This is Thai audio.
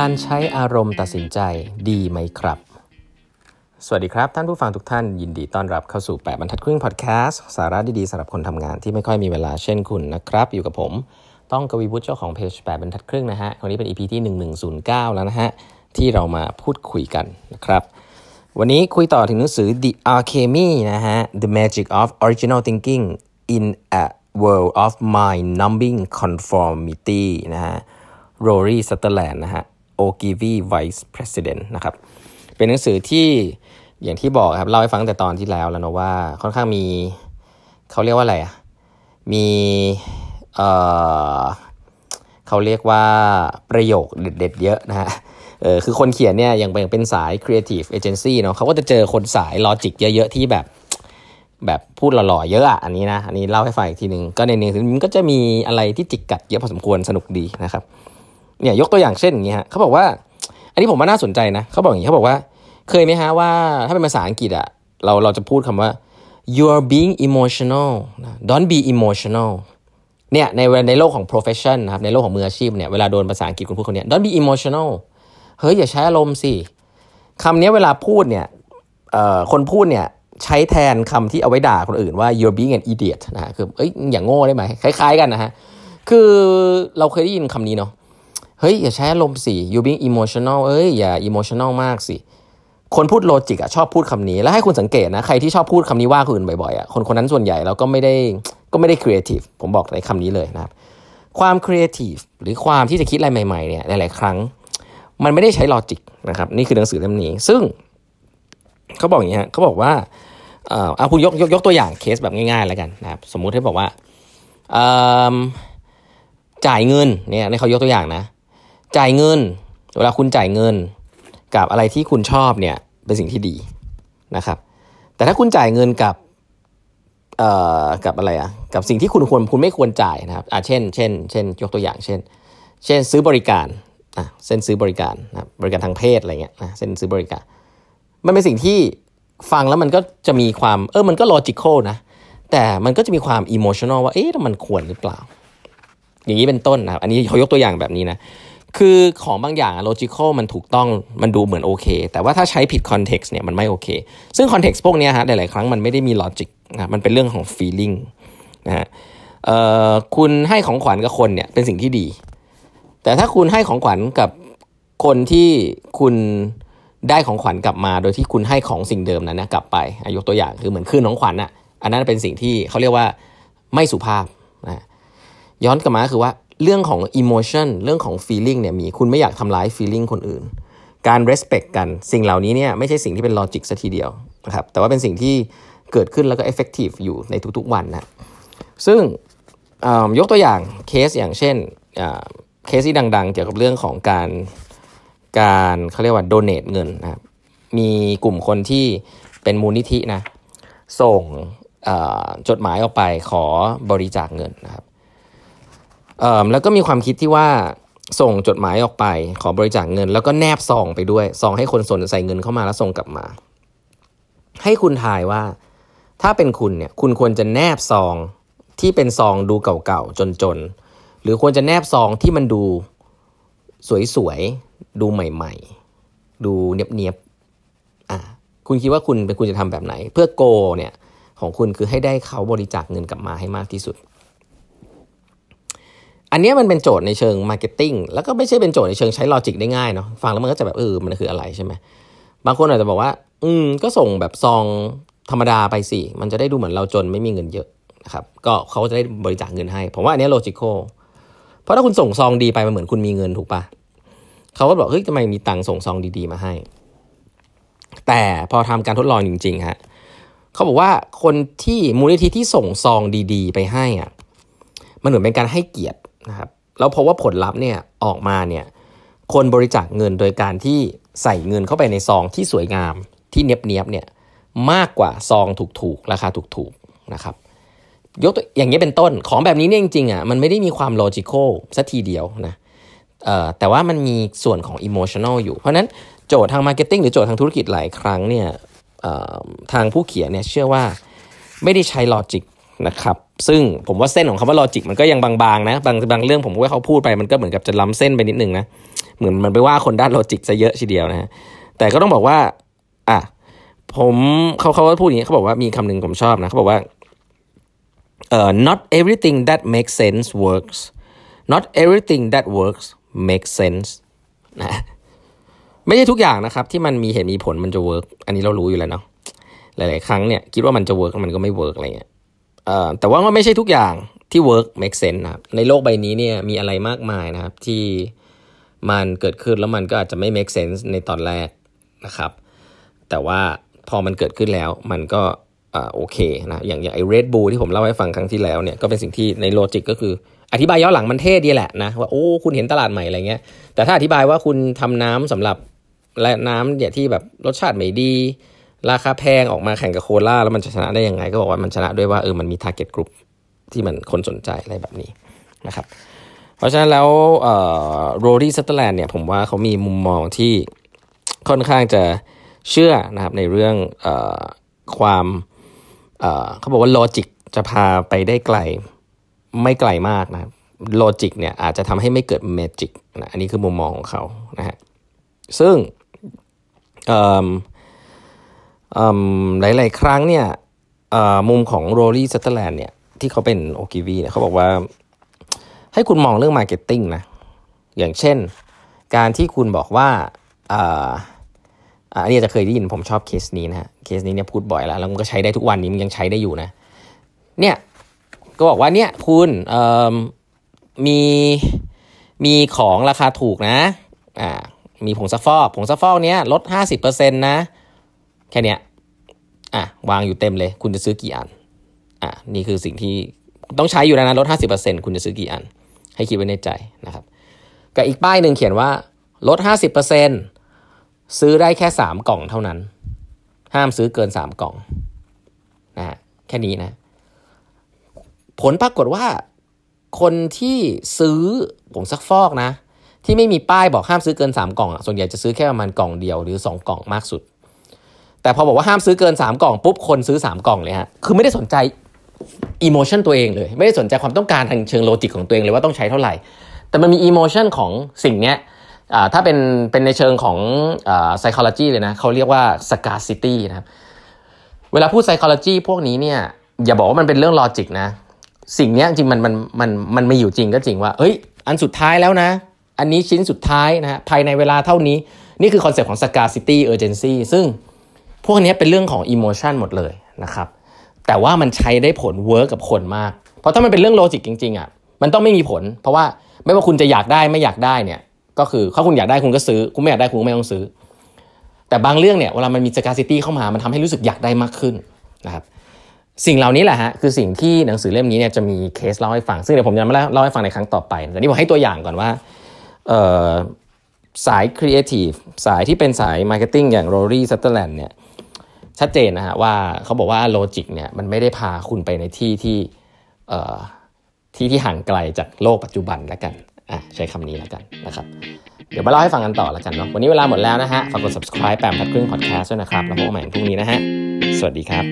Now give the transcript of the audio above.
การใช้อารมณ์ตัดสินใจดีไหมครับ สวัสดีครับ ท่านผู้ฟังทุกท่านยินดีต้อนรับเข้าสู่ 8บรรทัดครึ่งพอดแคสต์สาระดีๆสำหรับคนทำงานที่ไม่ค่อยมีเวลาเช่นคุณนะครับ อยู่กับผม ต้องกวีวุฒิเจ้าของเพจ8บรรทัดครึ่งนะฮะวันนี้เป็น EP ที่ 1109 แล้วนะฮะ ที่เรามาพูดคุยกันนะครับ วันนี้คุยต่อถึงหนังสือ The Alchemy นะฮะ The Magic of Original Thinking in a World of Mind Numbing Conformity นะฮะ Rory Sutherland นะฮะ Ogilvy Vice ประธานนะครับ เป็นหนังสือที่อย่างที่บอกครับเล่าให้ฟังแต่ตอนที่แล้วแล้วนะว่าค่อนข้างมีเขาเรียกว่าอะไรอะมีเออเขาเรียกว่าประโยคเด็ดๆเยอะนะฮะเออคือคนเขียนเนี่ยยังเป็นสาย Creative Agency เนาะเขาก็จะเจอคนสาย logic เยอะๆ ที่แบบแบบพูดหล่อๆเยอะอะอันนี้นะ อันนี้เล่าให้ฟังอีกทีหนึ่งก็ในหนังมันก็จะมีอะไรที่จิกกัดเยอะพอสมควรสนุกดีนะครับ เนี่ยยกตัวอย่างเช่นอย่างนี้ฮะเขาบอกว่า อันนี้ผมว่าน่าสนใจนะเขาบอกอย่างนี้เขาบอกว่า เคยไหมฮะว่าถ้าเป็นภาษาอังกฤษอะเราเราจะพูดคำว่า you are being emotional don't be emotional เนี่ยในในโลกของ profession นะครับในโลกของมืออาชีพเนี่ยเวลาโดนภาษาอังกฤษคุณพูดคนเนี้ย don't be emotional เฮ้ยอย่าใช้อารมณ์สิคำนี้เวลาพูดเนี่ยคนพูดเนี่ยใช้แทนคำที่เอาไว้ด่าคนอื่นว่า you're being an idiot นะคือเอ้ยอย่างโง่ได้ไหมคล้าย ๆ กันนะฮะคือเราเคยได้ยินคำนี้เนาะ เฮ้ย อย่าใช้อารมณ์สิ you being emotional เอ้ยอย่า emotional มากสิ คนพูด logic อะชอบพูดคำนี้ แล้วให้คุณสังเกตนะ ใครที่ชอบพูดคำนี้ว่าคนอื่นบ่อยๆอะคนคนนั้นส่วนใหญ่แล้วก็ไม่ได้ก็ไม่ได้ creative ผมบอกในคำนี้เลยนะครับ ความ creative หรือความที่จะคิดอะไรใหม่ๆเนี่ยหลายๆครั้ง มันไม่ได้ใช้ logic นะครับนี่คือหนังสือเล่มนี้ ซึ่งเขาบอกอย่างนี้ฮะเขาบอกว่าเอาคุณยกยกยกตัวอย่างเคสแบบง่ายๆแล้วกันนะครับสมมุติให้บอกว่าจ่ายเงินเนี่ยในเขายกตัวอย่างนะ จ่ายเงิน เวลาคุณจ่ายเงิน กับอะไรที่คุณชอบเนี่ยเป็นสิ่งที่ดีนะครับ แต่ถ้าคุณจ่ายเงินกับเอ่อกับอะไรอะกับสิ่งที่คุณควรคุณไม่ควรจ่ายนะครับอ่าเช่น เช่น เช่น ยกตัวอย่าง เช่น เช่นซื้อบริการอะเส้นซื้อบริการนะบริการทางเพศอะไรเงี้ยนะเส้นซื้อบริการ มันเป็นสิ่งที่ฟังแล้วมันก็จะมีความเออมันก็ logical นะ แต่มันก็จะมีความ emotional ว่าเอ๊ะมันควรหรือเปล่า อย่างนี้เป็นต้นนะครับ อันนี้เขายกตัวอย่างแบบนี้นะ คือของบางอย่าง logical มันถูกต้องมันดูเหมือนโอเค แต่ว่าถ้าใช้ผิด context เนี่ยมันไม่โอเค ซึ่ง context พวกนี้ฮะหลายๆครั้งมันไม่ได้มี logic นะมันเป็นเรื่องของ feeling นะฮะคุณให้ของขวัญกับคนเนี่ยเป็นสิ่งที่ดี แต่ถ้าคุณให้ของขวัญกับคนที่คุณได้ของขวัญกลับมา โดยที่คุณให้ของสิ่งเดิมนั้นนะกลับไปยกตัวอย่างคือเหมือนคืนของขวัญอะอันนั้นเป็นสิ่งที่เขาเรียกว่าไม่สุภาพนะย้อนกลับมาคือว่า เรื่องของ emotion เรื่องของ feeling เนี่ยมีคุณไม่อยากทำร้าย feeling คนอื่น การ respect กันสิ่งเหล่านี้เนี่ยไม่ใช่สิ่งที่เป็น logic ซะทีเดียวนะครับแต่ว่าเป็นสิ่งที่เกิดขึ้นแล้วก็ effective อยู่ในทุกๆวันนะซึ่งยกตัวอย่างเคสอย่างเช่นเคสที่ดังๆ เกี่ยวกับเรื่องของการการเขาเรียกว่า donate เงินนะครับมีกลุ่มคนที่เป็นมูลนิธินะส่งจดหมายออกไปขอบริจาคเงินนะครับ แล้วก็มีความคิดที่ว่าส่งจดหมายออกไป ขอบริจาคเงิน แล้วก็แนบซองไปด้วยซองให้คนสนใส่เงินเข้ามาแล้วส่งกลับมา ให้คุณทายว่า ถ้าเป็นคุณเนี่ยคุณควรจะแนบซองที่เป็นซองดูเก่าๆจนๆหรือควรจะแนบซองที่มันดูสวยๆดูใหม่ๆ ดูเนียบๆอะคุณคิดว่าคุณเป็นคุณจะทำแบบไหน เพื่อ goal เนี่ยของคุณคือให้ได้เขาบริจาคเงินกลับมาให้มากที่สุด อันนี้มันเป็นโจทย์ในเชิง marketing แล้วก็ไม่ใช่เป็นโจทย์ในเชิงใช้ logic ได้ง่ายเนาะฟังแล้วมันก็จะแบบเออมันคืออะไรใช่ไหมบางคนอาจจะบอกว่า อืมก็ส่งแบบซองธรรมดาไปสิมันจะได้ดูเหมือนเราจนไม่มีเงินเยอะนะครับก็เขาจะได้บริจาคเงินให้ ผมว่าอันนี้โลจิคอลเพราะถ้าคุณส่งซองดีไปมันเหมือนคุณมีเงินถูกปะเขาก็บอกเฮ้ยทำไมมีตังค์ส่งซองดีๆมาให้ แต่พอทำการทดลองจริงๆฮะเขาบอกว่าคนที่มูลนิธิที่ส่งซองดี ๆ ไปให้อะมันเหมือนเป็นการให้เกียรติ นะครับแล้วพบว่าผลลัพธ์เนี่ยออกมาเนี่ยคนบริจาคเงินโดยการที่ใส่เงินเข้าไปในซองที่สวยงามที่เนียบเนียบเนี่ยมากกว่าซองถูกๆราคาถูกๆนะครับยกตัวอย่างนี้เป็นต้นของแบบนี้เนี่ยจริงๆอะมันไม่ได้มีความ logical สักทีเดียวนะแต่ว่ามันมีส่วนของ emotional อยู่ เพราะนั้นโจทย์ทาง marketing หรือโจทย์ทางธุรกิจหลายครั้งเนี่ยทางผู้เขียนเนี่ยเชื่อว่าไม่ได้ใช้ logic นะครับซึ่งผมว่าเส้นของคำว่า logic มันก็ยังบางๆนะบางบางเรื่องผมว่าเขาพูดไปมันก็เหมือนกับจะล้ำเส้นไปนิดนึงนะเหมือนมันไปว่าคนด้าน logic ซะเยอะทีเดียวนะฮะแต่ก็ต้องบอกว่าอะผมเขาเขาพูดอย่างนี้เขาบอกว่ามีคำหนึ่งผมชอบนะเขาบอกว่าเอ่อ not everything that makes sense works not everything that works makes sense นะไม่ใช่ทุกอย่างนะครับ ที่มันมีเหตุมีผลมันจะ work อันนี้เรารู้อยู่แล้วเนาะหลาย ๆ ครั้งเนี่ยคิดว่ามันจะ work มันก็ไม่ work อะไรเงี้ย แต่ว่ามันไม่ใช่ทุกอย่างที่ work make sense นะครับในโลกใบนี้เนี่ยมีอะไรมากมายนะครับ ที่มันเกิดขึ้นแล้วมันก็อาจจะไม่ make sense ในตอนแรกนะครับ แต่ว่าพอมันเกิดขึ้นแล้วมันก็โอเคนะอย่างอย่างไอ้ Red Bull ที่ผมเล่าให้ฟังครั้งที่แล้วเนี่ยก็เป็นสิ่งที่ใน logic ก็คืออธิบายย้อนหลังมันเท่ดีแหละนะว่าโอ้คุณเห็นตลาดใหม่อะไรเงี้ยแต่ถ้าอธิบายว่าคุณทำน้ำสำหรับและน้ำเนี่ยที่แบบรสชาติไม่ดี ราคาแพงออกมาแข่งกับโคล่าแล้วมันจะชนะได้ยังไง ก็บอกว่ามันชนะด้วยว่าเออมันมี target group ที่มันคนสนใจอะไรแบบนี้นะครับ เพราะฉะนั้นแล้ว Rory Sutherland เนี่ยผมว่าเขามีมุมมองที่ค่อนข้างจะเชื่อนะครับในเรื่องออความเเขาบอกว่า logic จะพาไปได้ไกลไม่ไกลมากนะ logic เนี่ยอาจจะทำให้ไม่เกิด magic นะอันนี้คือมุมมองของเขานะฮะซึ่ง หลาย ๆ ครั้งเนี่ยมุมของ Rory Sutherland เนี่ยที่เขาเป็นโอกิวีเนี่ยเขาบอกว่า ให้คุณมองเรื่อง marketing นะ อย่างเช่น การที่คุณบอกว่าอันนี้จะเคยได้ยินผมชอบเคสนี้นะฮะเคสนี้เนี่ยพูดบ่อยแล้วแล้วมันก็ใช้ได้ทุกวันนี้มันยังใช้ได้อยู่นะ เนี่ยก็บอกว่าเนี่ยคุณมีมีของราคาถูกนะอ่ามีผงซักฟอกผงซักฟอกเนี้ยลดห้าสิบเปอร์เซ็นต์นะ แค่เนี้ยอะวางอยู่เต็มเลย คุณจะซื้อกี่อันอะนี่คือสิ่งที่ต้องใช้อยู่แล้วนะลดห้าสิบเปอร์เซ็นคุณจะซื้อกี่อัน ให้คิดไว้ในใจนะครับกับอีกป้ายหนึ่งเขียนว่าลดห้าสิบเปอร์เซ็นซื้อได้แค่สามกล่องเท่านั้น ห้ามซื้อเกินสามกล่องนะฮะแค่นี้นะ ผลปรากฏว่า คนที่ซื้อผงซักฟอกนะ ที่ไม่มีป้ายบอกห้ามซื้อเกิน 3 กล่องส่วนใหญ่จะซื้อแค่ประมาณกล่องเดียวหรือ 2 กล่องมากสุด แต่พอบอกว่าห้ามซื้อเกิน 3 กล่องปุ๊บคนซื้อ 3 กล่องเลยฮะคือไม่ได้สนใจ emotion ตัวเองเลย ไม่ได้สนใจความต้องการทางเชิง logic ของตัวเองเลยว่าต้องใช้เท่าไหร่ แต่มันมี emotion ของสิ่งเนี้ยถ้าเป็นเป็นในเชิงของ psychology เลยนะเขาเรียกว่า scarcity นะครับเวลาพูด psychology พวกนี้เนี่ยอย่าบอกว่ามันเป็นเรื่อง logic นะ สิ่งนี้จริงมันมันมันมันไม่อยู่จริงก็จริงว่าเอ้ย อันสุดท้ายแล้วนะ อันนี้ชิ้นสุดท้ายนะฮะภายในเวลาเท่านี้ นี่คือคอนเซปต์ของ scarcity urgency ซึ่ง พวกนี้เป็นเรื่องของ emotion หมดเลยนะครับ แต่ว่ามันใช้ได้ผล work กับคนมาก เพราะถ้ามันเป็นเรื่อง logic จริงๆอะ มันต้องไม่มีผล เพราะว่าไม่ว่าคุณจะอยากได้ไม่อยากได้เนี่ย ก็คือถ้าคุณอยากได้คุณก็ซื้อ คุณไม่อยากได้คุณก็ไม่ต้องซื้อ แต่บางเรื่องเนี่ยเวลามันมี scarcity เข้ามา มันทำให้รู้สึกอยากได้มากขึ้นนะครับ สิ่งเหล่านี้แหละฮะ คือสิ่งที่หนังสือเล่มนี้เนี่ยจะมีเคสเล่าให้ฟัง ซึ่งเดี๋ยวผมจะมาเล่าให้ฟังในครั้งต่อไป แต่นี่ผมให้ตัวอย่างก่อนว่าสายครีเอทีฟสายที่เป็นสาย marketing อย่าง Rory Sutherland เนี่ย ชัดเจนนะฮะว่าเขาบอกว่า logic เนี่ยมันไม่ได้พาคุณไปในที่ที่ที่ที่ห่างไกลจากโลกปัจจุบันแล้วกันอะใช้คำนี้แล้วกันนะครับ เดี๋ยวมาเล่าให้ฟังกันต่อแล้วกันเนาะวันนี้เวลาหมดแล้วนะฮะฝากกด subscribe แปมพัดครึ่ง podcast ด้วยนะครับ แล้วพบกันใหม่พรุ่งนี้นะฮะ สวัสดีครับ